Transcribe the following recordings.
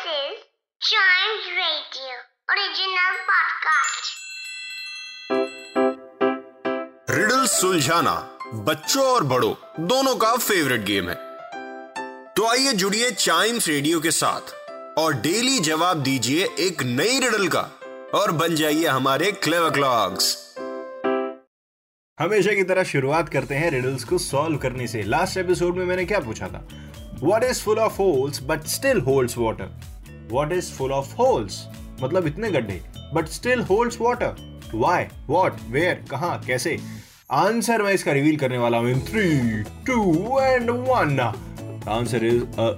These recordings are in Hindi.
Radio, original podcast. रिडल सुलझाना बच्चों और बड़ों, दोनों का फेवरेट गेम है। तो आइए जुड़िए चाइम्स रेडियो के साथ, और डेली जवाब दीजिए एक नई रिडल का, और बन जाइए हमारे क्लेवर क्लॉक्स हमेशा की तरह शुरुआत करते हैं रिडल्स को सॉल्व करने से। लास्ट एपिसोड में मैंने क्या पूछा था? What is full of holes but still holds water what is full of holes मतलब इतने गड्ढे but still holds water why what where कहा? कैसे? आंसर मैं इसका रिवील करने वाला हूँ three two and one answer is a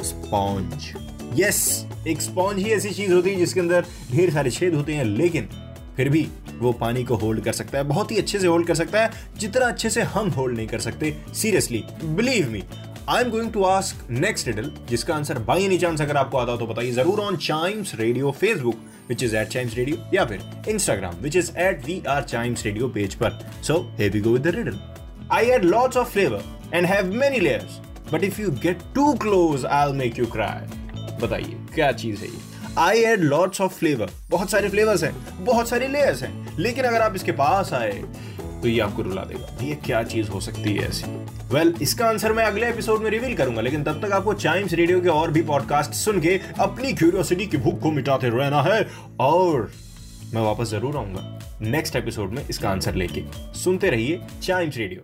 yes एक स्पॉन्ज ही ऐसी चीज़ होती है जिसके अंदर ढेर सारे छेद होते हैं, लेकिन फिर भी वो पानी को होल्ड कर सकता है, बहुत ही अच्छे से होल्ड कर सकता है, जितना अच्छे से हम होल्ड नहीं कर सकते seriously believe me I am going to ask next riddle जिसका आंसर बाई एनी चांस अगर आपको आता हो तो बताइए। ज़रूर on Chimes radio Facebook which is at Chimes radio या फिर Instagram which is at we are Chimes radio page पर। So hey go with the riddle I add lots of flavor and have many layers. But if you get too close, I'll make you cry. बताइए क्या चीज़ है ये? I add lots of flavour बहुत सारे फ्लेवर्स हैं बहुत सारे लेयर्स हैं। लेकिन अगर आप इसके पास आए तो ये आपको रुला देगा। ये क्या चीज़ हो सकती है ऐसी? वेल well, इसका आंसर मैं अगले एपिसोड में रिवील करूँगा लेकिन तब तक आपको चाइम्स रेडियो के और भी पॉडकास्ट सुन के अपनी क्यूरियोसिटी की भूख को मिटाते रहना है और मैं वापस ज़रूर आऊँगा नेक्स्ट एपिसोड में इसका आंसर लेके। सुनते रहिए चाइम्स रेडियो